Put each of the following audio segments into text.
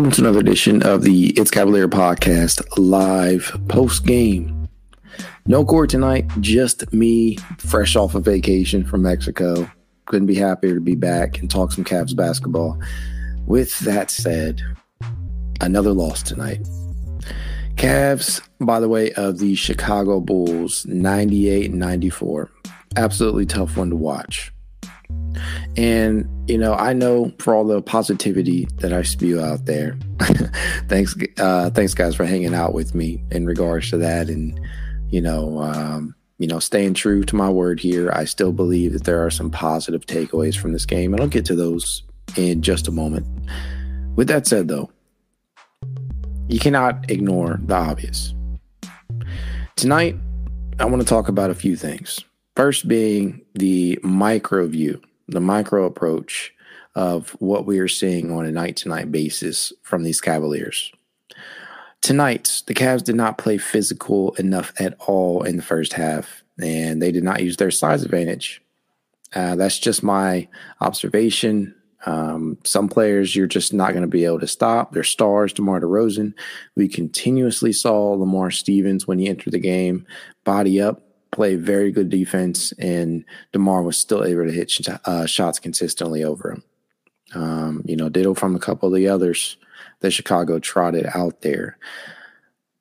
Welcome to another edition of the It's Cavalier podcast live post game. No court tonight, just me, fresh off of vacation from Mexico. Couldn't be happier to be back and talk some Cavs basketball. With that said, another loss tonight. Cavs, by the way, of the Chicago Bulls, 98 94. Absolutely tough one to watch. And, you know, I know for all the positivity that I spew out there, thanks, uh, thanks guys for hanging out with me in regards to that. And, you know, um, you know, staying true to my word here. I still believe that there are some positive takeaways from this game, and I'll get to those in just a moment. With that said, though, you cannot ignore the obvious. Tonight, I want to talk about a few things. First, being the micro view the micro approach of what we are seeing on a night to night basis from these Cavaliers. Tonight, the Cavs did not play physical enough at all in the first half, and they did not use their size advantage. Uh, that's just my observation. Um, some players you're just not going to be able to stop. They're stars, DeMar DeRozan. We continuously saw Lamar Stevens when he entered the game body up, play very good defense, and DeMar was still able to hit sh- uh, shots consistently over him. Um, you know, ditto from a couple of the others that Chicago trotted out there.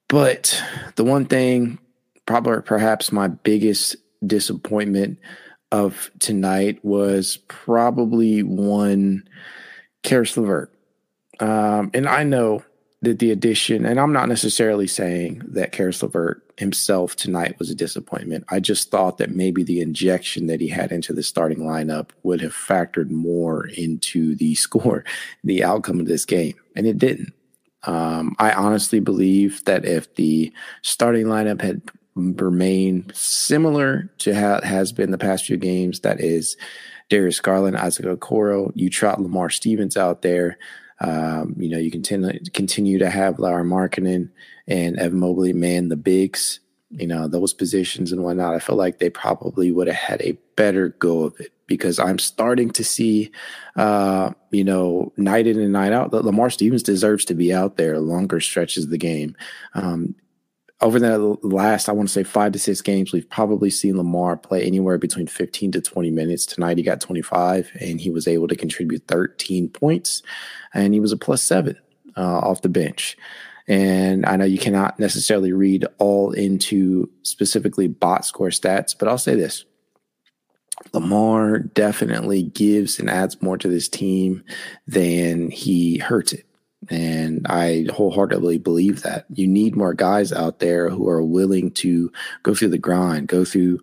But the one thing, probably perhaps my biggest disappointment of tonight was probably one Caris LeVert. Um, and I know that the addition, and I'm not necessarily saying that Caris LeVert himself tonight was a disappointment. I just thought that maybe the injection that he had into the starting lineup would have factored more into the score, the outcome of this game, and it didn't. Um, I honestly believe that if the starting lineup had remained similar to how it has been the past few games, that is Darius Garland, Isaac Okoro, you trot Lamar Stevens out there. Um, you know, you continue continue to have Lauri Markkanen and Evan Mobley man the bigs, you know, those positions and whatnot. I feel like they probably would have had a better go of it because I'm starting to see, uh, you know, night in and night out, that Lamar Stevens deserves to be out there longer stretches of the game. Um, over the last, I want to say five to six games, we've probably seen Lamar play anywhere between 15 to 20 minutes. Tonight, he got 25 and he was able to contribute 13 points and he was a plus seven uh, off the bench. And I know you cannot necessarily read all into specifically box score stats, but I'll say this Lamar definitely gives and adds more to this team than he hurts it. And I wholeheartedly believe that you need more guys out there who are willing to go through the grind, go through,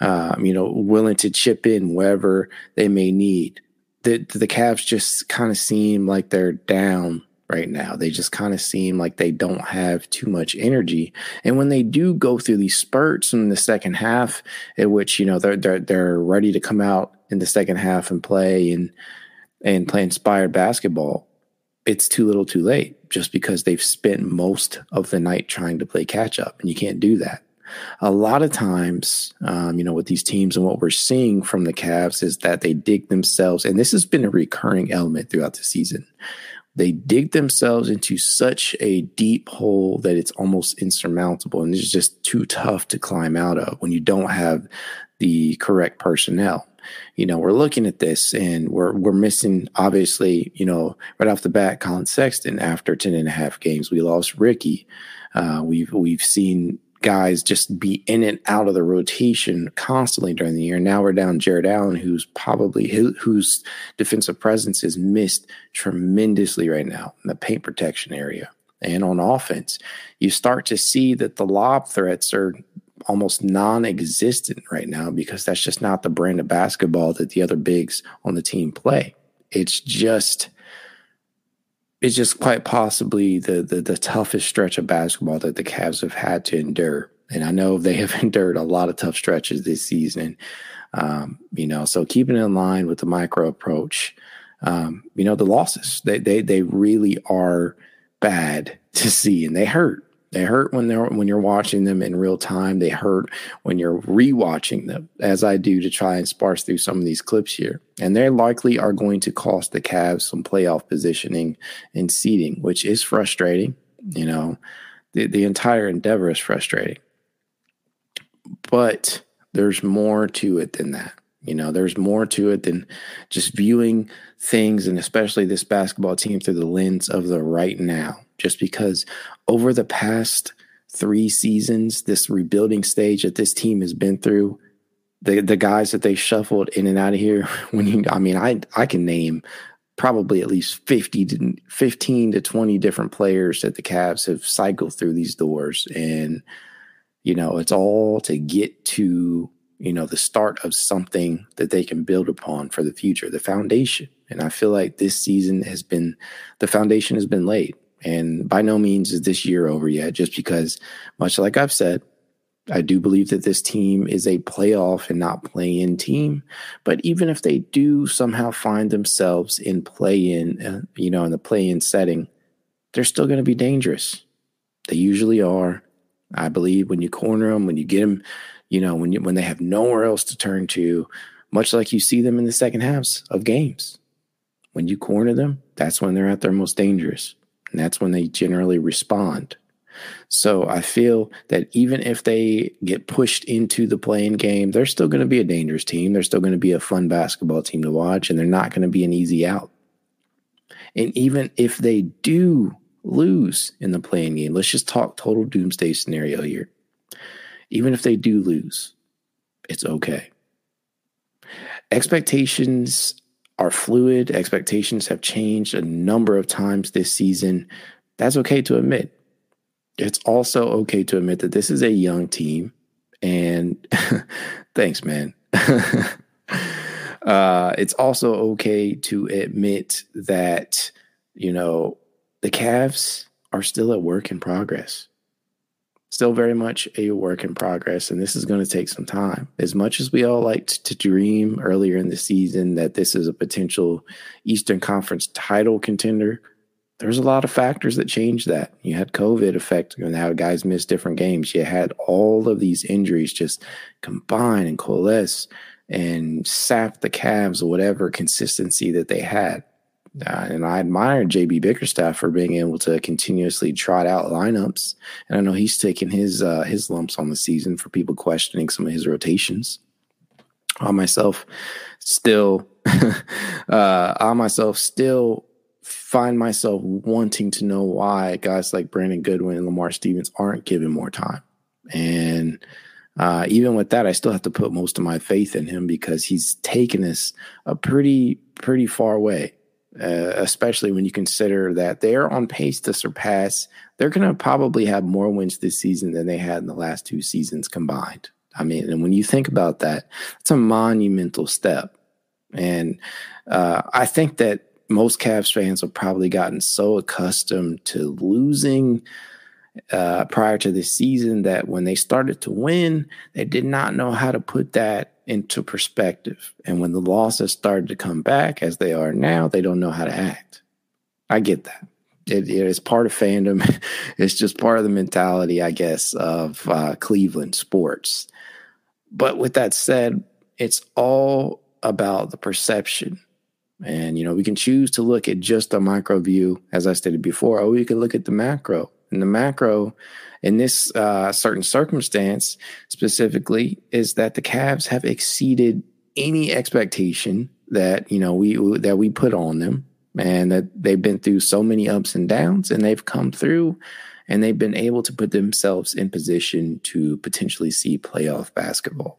um, you know, willing to chip in wherever they may need. The the Cavs just kind of seem like they're down right now. They just kind of seem like they don't have too much energy. And when they do go through these spurts in the second half, at which you know they're they're they're ready to come out in the second half and play and and play inspired basketball, it's too little too late just because they've spent most of the night trying to play catch up and you can't do that. A lot of times um, you know with these teams and what we're seeing from the Cavs is that they dig themselves and this has been a recurring element throughout the season. They dig themselves into such a deep hole that it's almost insurmountable and it's just too tough to climb out of when you don't have the correct personnel you know, we're looking at this and we're we're missing obviously, you know, right off the bat, Collin Sexton after 10 and a half games. We lost Ricky. Uh, we've we've seen guys just be in and out of the rotation constantly during the year. Now we're down Jarrett Allen, who's probably whose defensive presence is missed tremendously right now in the paint protection area. And on offense, you start to see that the lob threats are almost non-existent right now because that's just not the brand of basketball that the other bigs on the team play. It's just it's just quite possibly the, the the toughest stretch of basketball that the Cavs have had to endure. And I know they have endured a lot of tough stretches this season. Um, you know, so keeping in line with the micro approach, um, you know, the losses they they they really are bad to see and they hurt They hurt when they're when you're watching them in real time. They hurt when you're rewatching them, as I do to try and sparse through some of these clips here. And they likely are going to cost the Cavs some playoff positioning and seeding, which is frustrating. You know, the, the entire endeavor is frustrating. But there's more to it than that. You know, there's more to it than just viewing things and especially this basketball team through the lens of the right now. Just because over the past three seasons, this rebuilding stage that this team has been through, the the guys that they shuffled in and out of here, when you I mean, I I can name probably at least 50 to 15 to 20 different players that the Cavs have cycled through these doors. And, you know, it's all to get to you know, the start of something that they can build upon for the future, the foundation. And I feel like this season has been, the foundation has been laid. And by no means is this year over yet, just because, much like I've said, I do believe that this team is a playoff and not play in team. But even if they do somehow find themselves in play in, uh, you know, in the play in setting, they're still going to be dangerous. They usually are. I believe when you corner them, when you get them you know, when you, when they have nowhere else to turn to, much like you see them in the second halves of games. When you corner them, that's when they're at their most dangerous. And that's when they generally respond. So I feel that even if they get pushed into the play-in game, they're still going to be a dangerous team. They're still going to be a fun basketball team to watch, and they're not going to be an easy out. And even if they do lose in the play-in game, let's just talk total doomsday scenario here even if they do lose, it's okay. Expectations are fluid, expectations have changed a number of times this season. That's okay to admit. It's also okay to admit that this is a young team. And thanks, man. uh, it's also okay to admit that, you know, the Cavs are still a work in progress still very much a work in progress, and this is going to take some time. As much as we all liked to dream earlier in the season that this is a potential Eastern Conference title contender, there's a lot of factors that change that. You had COVID effect and how guys missed different games. You had all of these injuries just combine and coalesce and sap the Cavs or whatever consistency that they had. Uh, and I admire JB Bickerstaff for being able to continuously trot out lineups. And I know he's taking his uh, his lumps on the season for people questioning some of his rotations. I myself still, uh, I myself still find myself wanting to know why guys like Brandon Goodwin and Lamar Stevens aren't given more time. And uh, even with that, I still have to put most of my faith in him because he's taken us a pretty, pretty far way uh, especially when you consider that they're on pace to surpass. They're going to probably have more wins this season than they had in the last two seasons combined. I mean, and when you think about that, it's a monumental step. And uh, I think that most Cavs fans have probably gotten so accustomed to losing uh, prior to this season that when they started to win, they did not know how to put that into perspective. And when the losses started to come back as they are now, they don't know how to act. I get that. It, it is part of fandom. it's just part of the mentality, I guess, of uh, Cleveland sports. But with that said, it's all about the perception. And, you know, we can choose to look at just a micro view, as I stated before, or we can look at the macro. And the macro in this uh, certain circumstance specifically is that the Cavs have exceeded any expectation that you know we that we put on them, and that they've been through so many ups and downs, and they've come through, and they've been able to put themselves in position to potentially see playoff basketball.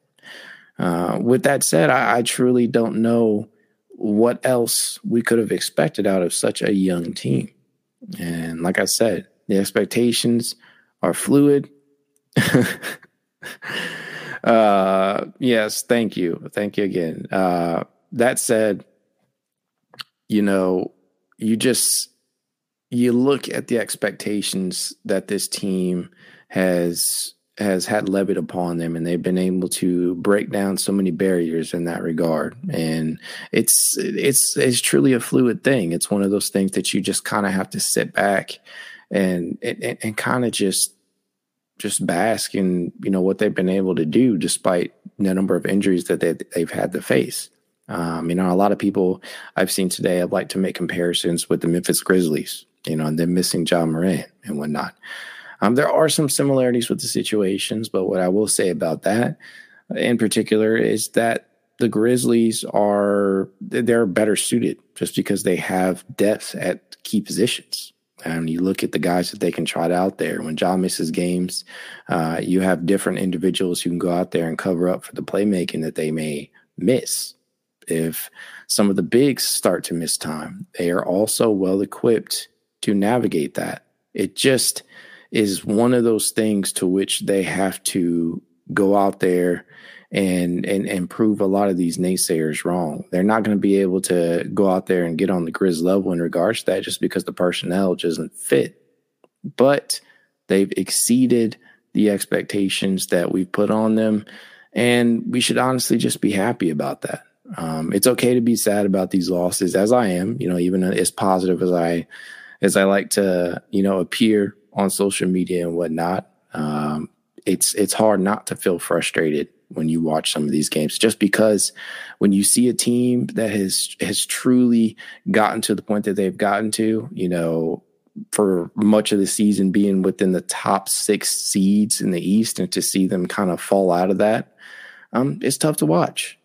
Uh, with that said, I, I truly don't know what else we could have expected out of such a young team. And like I said, the expectations are fluid. uh, yes, thank you. Thank you again. Uh, that said, you know, you just you look at the expectations that this team has has had levied upon them and they've been able to break down so many barriers in that regard and it's it's it's truly a fluid thing it's one of those things that you just kind of have to sit back and and, and kind of just just bask in you know what they've been able to do despite the number of injuries that they, they've had to face. Um, you know, a lot of people I've seen today have like to make comparisons with the Memphis Grizzlies, you know, and them missing Ja Morant and whatnot. Um, there are some similarities with the situations, but what I will say about that in particular is that the Grizzlies are they're better suited just because they have depth at key positions. And you look at the guys that they can trot out there. When Ja misses games, uh, you have different individuals who can go out there and cover up for the playmaking that they may miss. If some of the bigs start to miss time, they are also well equipped to navigate that. It just is one of those things to which they have to go out there and and and prove a lot of these naysayers wrong. They're not going to be able to go out there and get on the Grizz level in regards to that just because the personnel doesn't fit. But they've exceeded the expectations that we've put on them, and we should honestly just be happy about that. Um, it's okay to be sad about these losses, as I am. You know, even as positive as I as I like to, you know, appear on social media and whatnot. Um, it's it's hard not to feel frustrated when you watch some of these games just because when you see a team that has has truly gotten to the point that they've gotten to you know for much of the season being within the top six seeds in the east and to see them kind of fall out of that um it's tough to watch.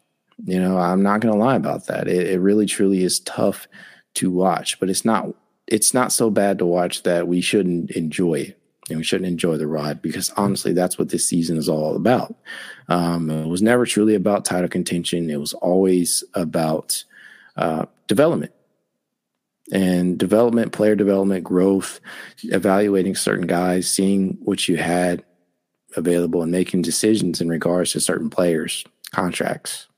You know i'm not going to lie about that. It, it really truly is tough to watch but it's not it's not so bad to watch that we shouldn't enjoy it and we shouldn't enjoy the ride because honestly, that's what this season is all about. Um, it was never truly about title contention. It was always about uh, development and development, player development, growth, evaluating certain guys, seeing what you had available, and making decisions in regards to certain players' contracts.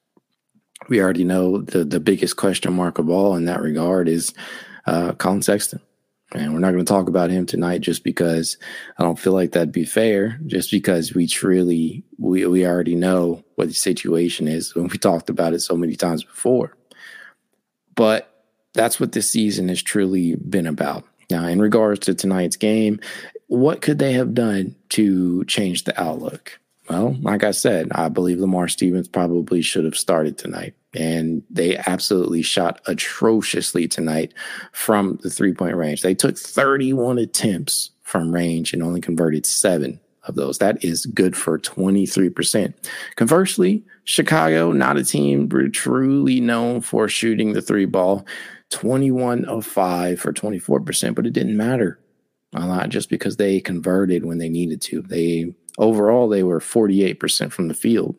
We already know the the biggest question mark of all in that regard is uh, Collin Sexton. And we're not going to talk about him tonight just because I don't feel like that'd be fair, just because we truly, we, we already know what the situation is. And we talked about it so many times before. But that's what this season has truly been about. Now, in regards to tonight's game, what could they have done to change the outlook? Well, like I said, I believe Lamar Stevens probably should have started tonight. And they absolutely shot atrociously tonight from the three point range. They took 31 attempts from range and only converted seven of those. That is good for 23%. Conversely, Chicago, not a team truly known for shooting the three ball, 21 of 5 for 24%, but it didn't matter a lot just because they converted when they needed to. They overall they were 48% from the field.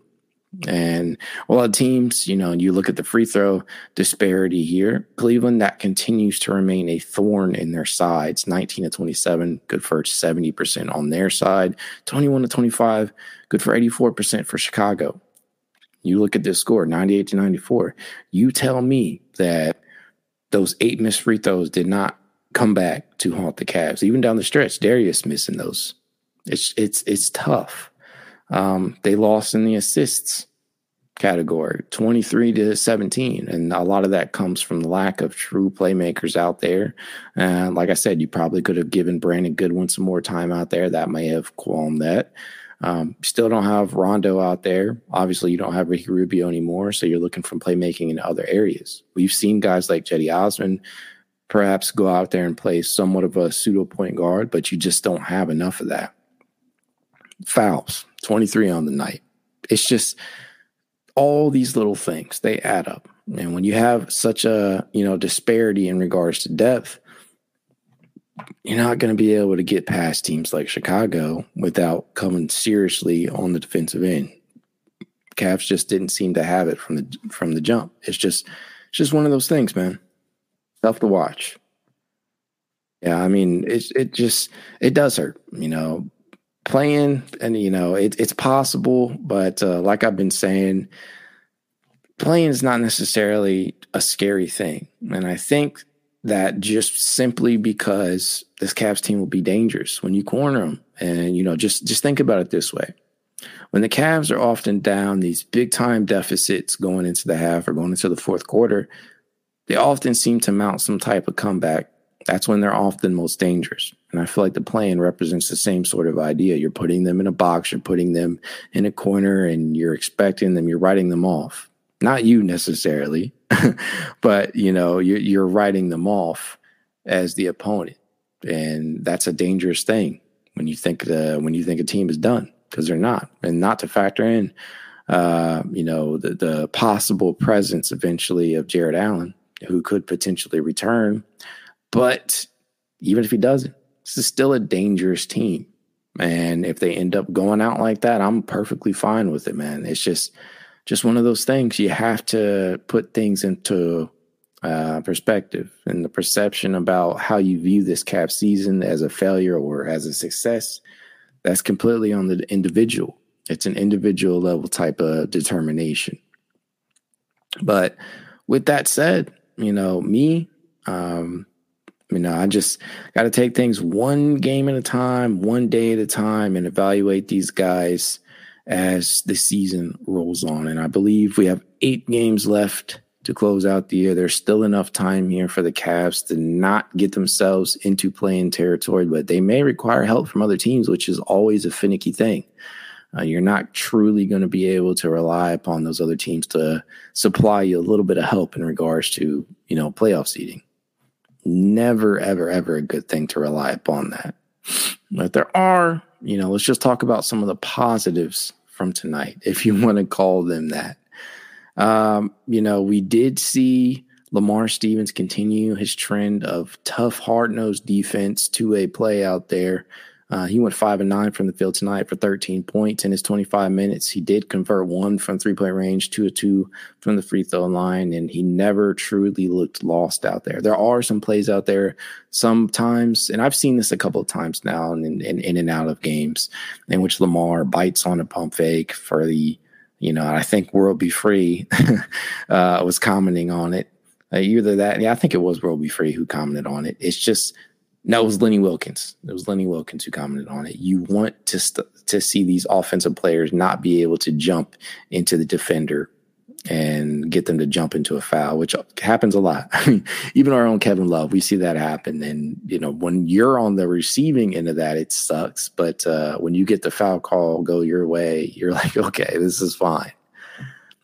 And a lot of teams, you know, you look at the free throw disparity here. Cleveland, that continues to remain a thorn in their sides 19 to 27, good for 70% on their side. 21 to 25, good for 84% for Chicago. You look at this score 98 to 94. You tell me that those eight missed free throws did not come back to haunt the Cavs. Even down the stretch, Darius missing those. It's it's it's tough. Um, they lost in the assists category, 23 to 17. And a lot of that comes from the lack of true playmakers out there. And like I said, you probably could have given Brandon Goodwin some more time out there. That may have qualmed that. Um, still don't have Rondo out there. Obviously, you don't have Ricky Rubio anymore. So you're looking for playmaking in other areas. We've seen guys like Cedi Osman perhaps go out there and play somewhat of a pseudo point guard, but you just don't have enough of that. Fouls, 23 on the night. It's just all these little things, they add up. And when you have such a, you know, disparity in regards to depth, you're not going to be able to get past teams like Chicago without coming seriously on the defensive end. Cavs just didn't seem to have it from the from the jump. It's just it's just one of those things, man. Tough to watch. Yeah, I mean, it it just it does hurt, you know playing, and you know, it, it's possible, but uh, like I've been saying, playing is not necessarily a scary thing. And I think that just simply because this Cavs team will be dangerous when you corner them, and you know, just just think about it this way: when the Cavs are often down these big time deficits going into the half or going into the fourth quarter, they often seem to mount some type of comeback that's when they're often most dangerous. And I feel like the play-in represents the same sort of idea. You're putting them in a box, you're putting them in a corner, and you're expecting them, you're writing them off. Not you necessarily, but you know, you're, you're writing them off as the opponent. And that's a dangerous thing when you think the when you think a team is done, because they're not. And not to factor in uh, you know, the the possible presence eventually of Jarrett Allen, who could potentially return but even if he doesn't, this is still a dangerous team. And if they end up going out like that, I'm perfectly fine with it, man. It's just just one of those things you have to put things into uh, perspective and the perception about how you view this cap season as a failure or as a success. That's completely on the individual. It's an individual level type of determination. But with that said, you know, me, um, you know, I just got to take things one game at a time, one day at a time, and evaluate these guys as the season rolls on. And I believe we have eight games left to close out the year. There's still enough time here for the Cavs to not get themselves into play-in territory, but they may require help from other teams, which is always a finicky thing. Uh, you're not truly going to be able to rely upon those other teams to supply you a little bit of help in regards to, you know, playoff seeding never, ever, ever a good thing to rely upon that. But there are, you know, let's just talk about some of the positives from tonight, if you want to call them that. Um, you know, we did see Lamar Stevens continue his trend of tough, hard nosed defense, to a play out there. Uh, he went five and nine from the field tonight for 13 points in his 25 minutes. He did convert one from three point range, two or two from the free throw line, and he never truly looked lost out there. There are some plays out there sometimes, and I've seen this a couple of times now in, in, in and out of games in which Lamar bites on a pump fake for the, you know, I think World B. Free uh, was commenting on it. Uh, either that, yeah, I think it was World B. Free who commented on it. It's just no, it was Lenny Wilkens. It was Lenny Wilkens who commented on it. You want to st- to see these offensive players not be able to jump into the defender and get them to jump into a foul, which happens a lot. I mean, even our own Kevin Love, we see that happen. And you know, when you're on the receiving end of that, it sucks. But uh, when you get the foul call go your way, you're like, okay, this is fine.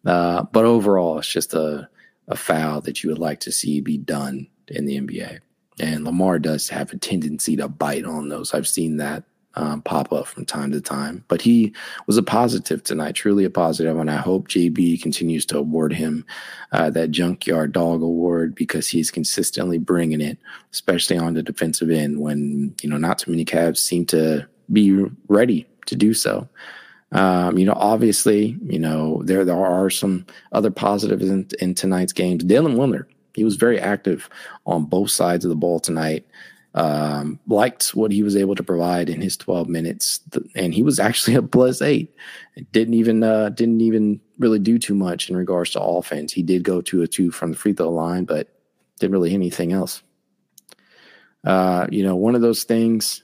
Uh, but overall, it's just a a foul that you would like to see be done in the NBA. And Lamar does have a tendency to bite on those. I've seen that um, pop up from time to time. But he was a positive tonight, truly a positive, and I hope JB continues to award him uh, that Junkyard Dog Award because he's consistently bringing it, especially on the defensive end when you know not too many Cavs seem to be ready to do so. Um, you know, obviously, you know there there are some other positives in, in tonight's games. Dylan Windler he was very active on both sides of the ball tonight. Um, liked what he was able to provide in his 12 minutes, and he was actually a plus eight. didn't even uh, didn't even really do too much in regards to offense. He did go two or two from the free throw line, but didn't really anything else. Uh, you know, one of those things.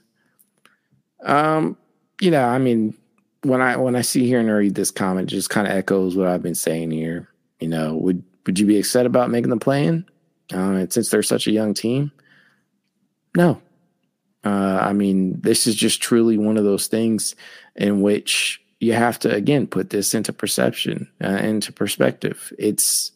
Um, you know, I mean, when I when I see here and read this comment, just kind of echoes what I've been saying here. You know, would would you be excited about making the play-in? Uh, since they're such a young team, no. Uh, I mean, this is just truly one of those things in which you have to again put this into perception, uh, into perspective. It's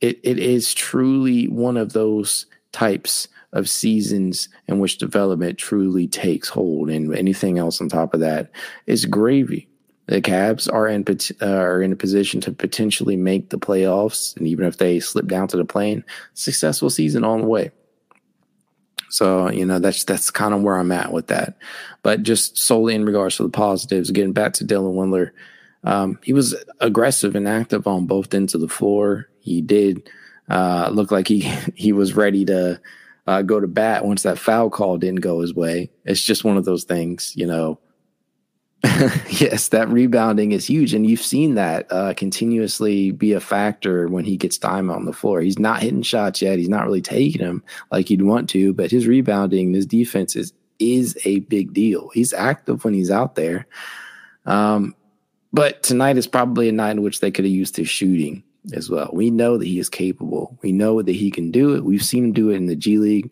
it it is truly one of those types of seasons in which development truly takes hold, and anything else on top of that is gravy the Cavs are in uh, are in a position to potentially make the playoffs, and even if they slip down to the play-in, successful season on the way. So you know that's that's kind of where I'm at with that. But just solely in regards to the positives, getting back to Dylan Windler, um, he was aggressive and active on both ends of the floor. He did uh, look like he he was ready to uh, go to bat once that foul call didn't go his way. It's just one of those things, you know. yes, that rebounding is huge, and you've seen that uh, continuously be a factor when he gets time on the floor. He's not hitting shots yet; he's not really taking them like you'd want to, but his rebounding, his defense is is a big deal. He's active when he's out there. Um, but tonight is probably a night in which they could have used his shooting as well. We know that he is capable. We know that he can do it. We've seen him do it in the G League.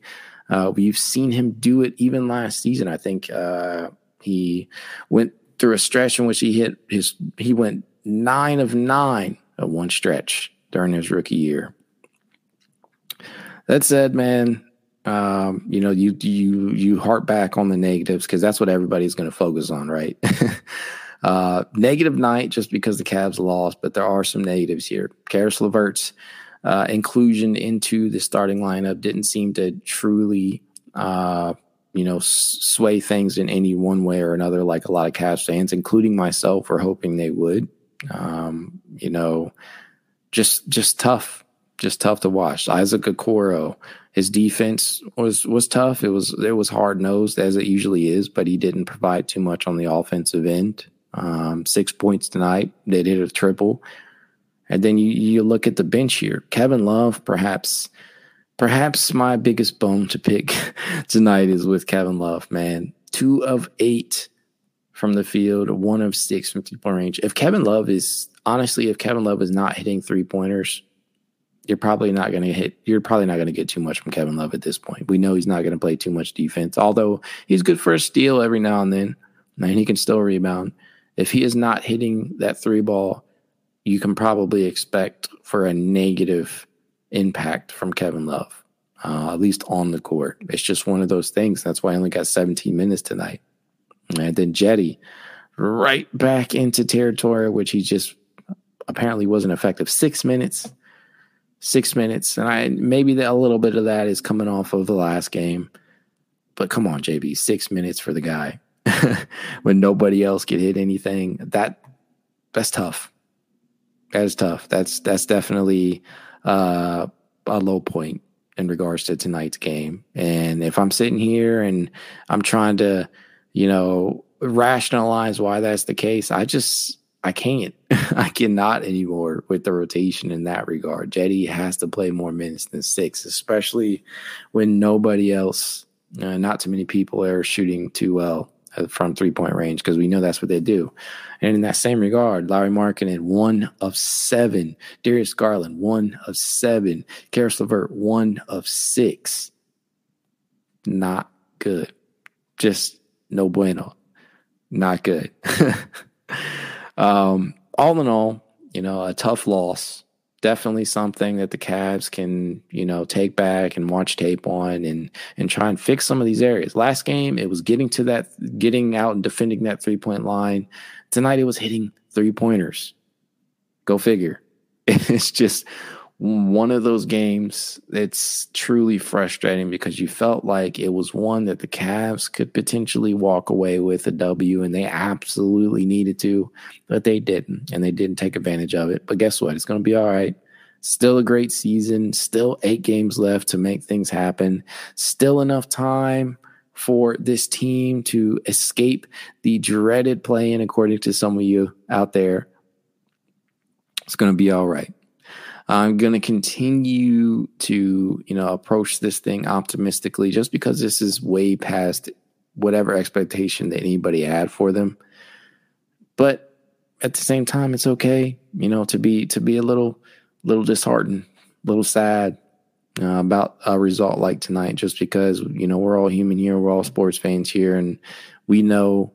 Uh, we've seen him do it even last season. I think uh, he went through a stretch in which he hit his he went nine of nine at one stretch during his rookie year. That said, man, um, you know, you you you harp back on the negatives because that's what everybody's going to focus on, right? uh, negative night just because the Cavs lost, but there are some negatives here. Caris LeVert's uh, inclusion into the starting lineup didn't seem to truly, uh, you know, sway things in any one way or another, like a lot of Cavs fans, including myself, were hoping they would. Um, you know, just just tough, just tough to watch. Isaac Okoro his defense was was tough. It was it was hard nosed as it usually is, but he didn't provide too much on the offensive end. Um, six points tonight. They did a triple, and then you you look at the bench here. Kevin Love, perhaps perhaps my biggest bone to pick tonight is with Kevin Love. Man, two of eight from the field, one of six from three point range. If Kevin Love is honestly, if Kevin Love is not hitting three pointers you're probably not going to hit. You're probably not going to get too much from Kevin Love at this point. We know he's not going to play too much defense, although he's good for a steal every now and then, and he can still rebound. If he is not hitting that three ball, you can probably expect for a negative impact from Kevin Love, uh, at least on the court. It's just one of those things. That's why I only got 17 minutes tonight. And then Cedi right back into territory, which he just apparently wasn't effective. Six minutes six minutes, and I maybe a little bit of that is coming off of the last game. But come on, JB, six minutes for the guy when nobody else could hit anything. That that's tough. That is tough. That's that's definitely uh, a low point in regards to tonight's game. And if I'm sitting here and I'm trying to, you know, rationalize why that's the case, I just I can't. I cannot anymore with the rotation in that regard. Cedi has to play more minutes than six, especially when nobody else, uh, not too many people are shooting too well from three point range because we know that's what they do. And in that same regard, Lauri Markkanen, one of seven. Darius Garland, one of seven. Caris LeVert, one of six. Not good. Just no bueno. Not good. Um, all in all, you know, a tough loss. Definitely something that the Cavs can, you know, take back and watch tape on and and try and fix some of these areas. Last game, it was getting to that, getting out and defending that three point line. Tonight, it was hitting three pointers. Go figure. It's just one of those games that's truly frustrating because you felt like it was one that the Cavs could potentially walk away with a W and they absolutely needed to, but they didn't and they didn't take advantage of it. But guess what? It's going to be all right. Still a great season, still eight games left to make things happen, still enough time for this team to escape the dreaded play in, according to some of you out there. It's going to be all right. I'm going to continue to, you know, approach this thing optimistically just because this is way past whatever expectation that anybody had for them. But at the same time, it's okay, you know, to be to be a little little disheartened, a little sad uh, about a result like tonight just because, you know, we're all human here, we're all sports fans here and we know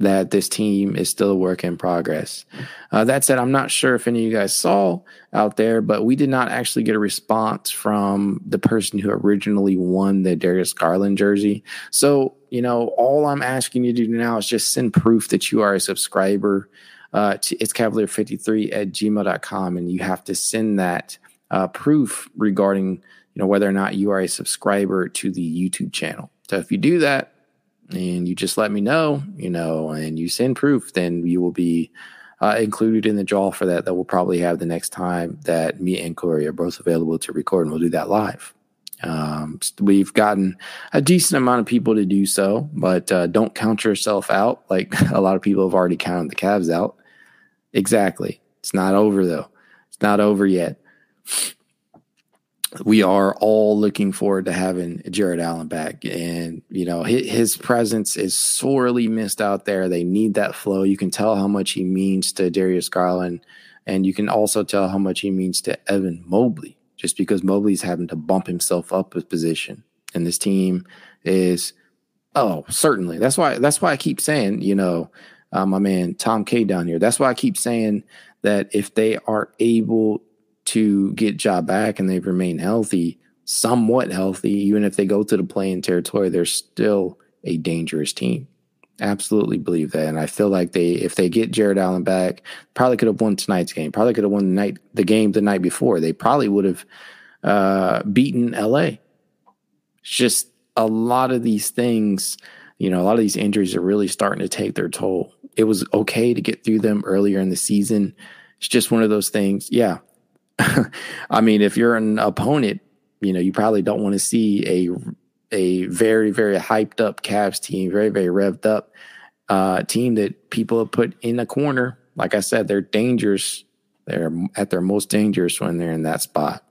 that this team is still a work in progress. Uh, that said, I'm not sure if any of you guys saw out there, but we did not actually get a response from the person who originally won the Darius Garland jersey. So, you know, all I'm asking you to do now is just send proof that you are a subscriber. Uh, to, it's cavalier53 at gmail.com, and you have to send that uh, proof regarding, you know, whether or not you are a subscriber to the YouTube channel. So if you do that, and you just let me know, you know, and you send proof, then you will be uh, included in the draw for that. That we'll probably have the next time that me and Corey are both available to record, and we'll do that live. Um, we've gotten a decent amount of people to do so, but uh, don't count yourself out like a lot of people have already counted the Cavs out. Exactly. It's not over though. It's not over yet we are all looking forward to having Jarrett Allen back. And, you know, his, presence is sorely missed out there. They need that flow. You can tell how much he means to Darius Garland. And you can also tell how much he means to Evan Mobley, just because Mobley's having to bump himself up a position and this team is oh certainly that's why that's why I keep saying you know uh, my man Tom K down here that's why I keep saying that if they are able to get Ja back and they remain healthy somewhat healthy even if they go to the play-in territory they're still a dangerous team absolutely believe that and I feel like they if they get Jarrett Allen back probably could have won tonight's game probably could have won the night the game the night before they probably would have uh, beaten LA it's just a lot of these things, you know, a lot of these injuries are really starting to take their toll. It was okay to get through them earlier in the season. It's just one of those things. Yeah. I mean, if you're an opponent, you know, you probably don't want to see a a very, very hyped up Cavs team, very, very revved up uh, team that people have put in a corner. Like I said, they're dangerous. They're at their most dangerous when they're in that spot.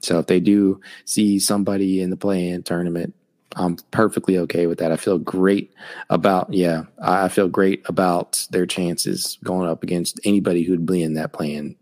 So if they do see somebody in the play-in tournament I'm perfectly okay with that. I feel great about yeah, I feel great about their chances going up against anybody who'd be in that plan.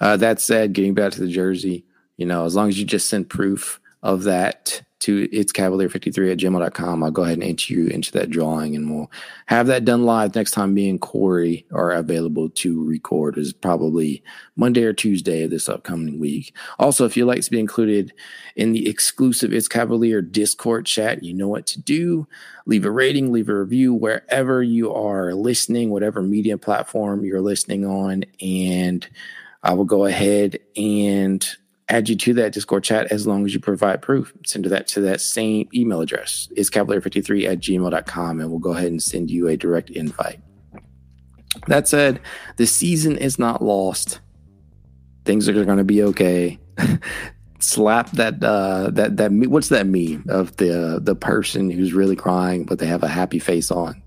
Uh, that said, getting back to the jersey, you know, as long as you just send proof of that to it's cavalier53 at gmail.com. I'll go ahead and enter you into that drawing and we'll have that done live next time me and Corey are available to record is probably Monday or Tuesday of this upcoming week. Also, if you'd like to be included in the exclusive It's Cavalier Discord chat, you know what to do. Leave a rating, leave a review wherever you are listening, whatever media platform you're listening on. And I will go ahead and add you to that Discord chat as long as you provide proof. Send that to that same email address. It's cavalier53 at gmail.com, and we'll go ahead and send you a direct invite. That said, the season is not lost. Things are going to be okay. Slap that uh, that that what's that meme of the the person who's really crying but they have a happy face on.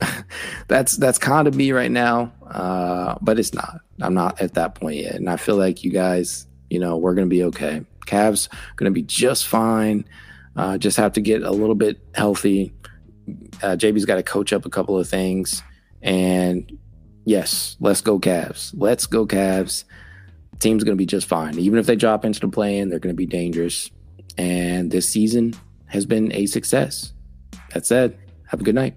that's that's kind of me right now, uh, but it's not. I'm not at that point yet, and I feel like you guys you know, we're going to be okay. Cavs going to be just fine. Uh, just have to get a little bit healthy. Uh, JB's got to coach up a couple of things. And yes, let's go Cavs. Let's go Cavs. Team's going to be just fine. Even if they drop into the play-in, they're going to be dangerous. And this season has been a success. That said, have a good night.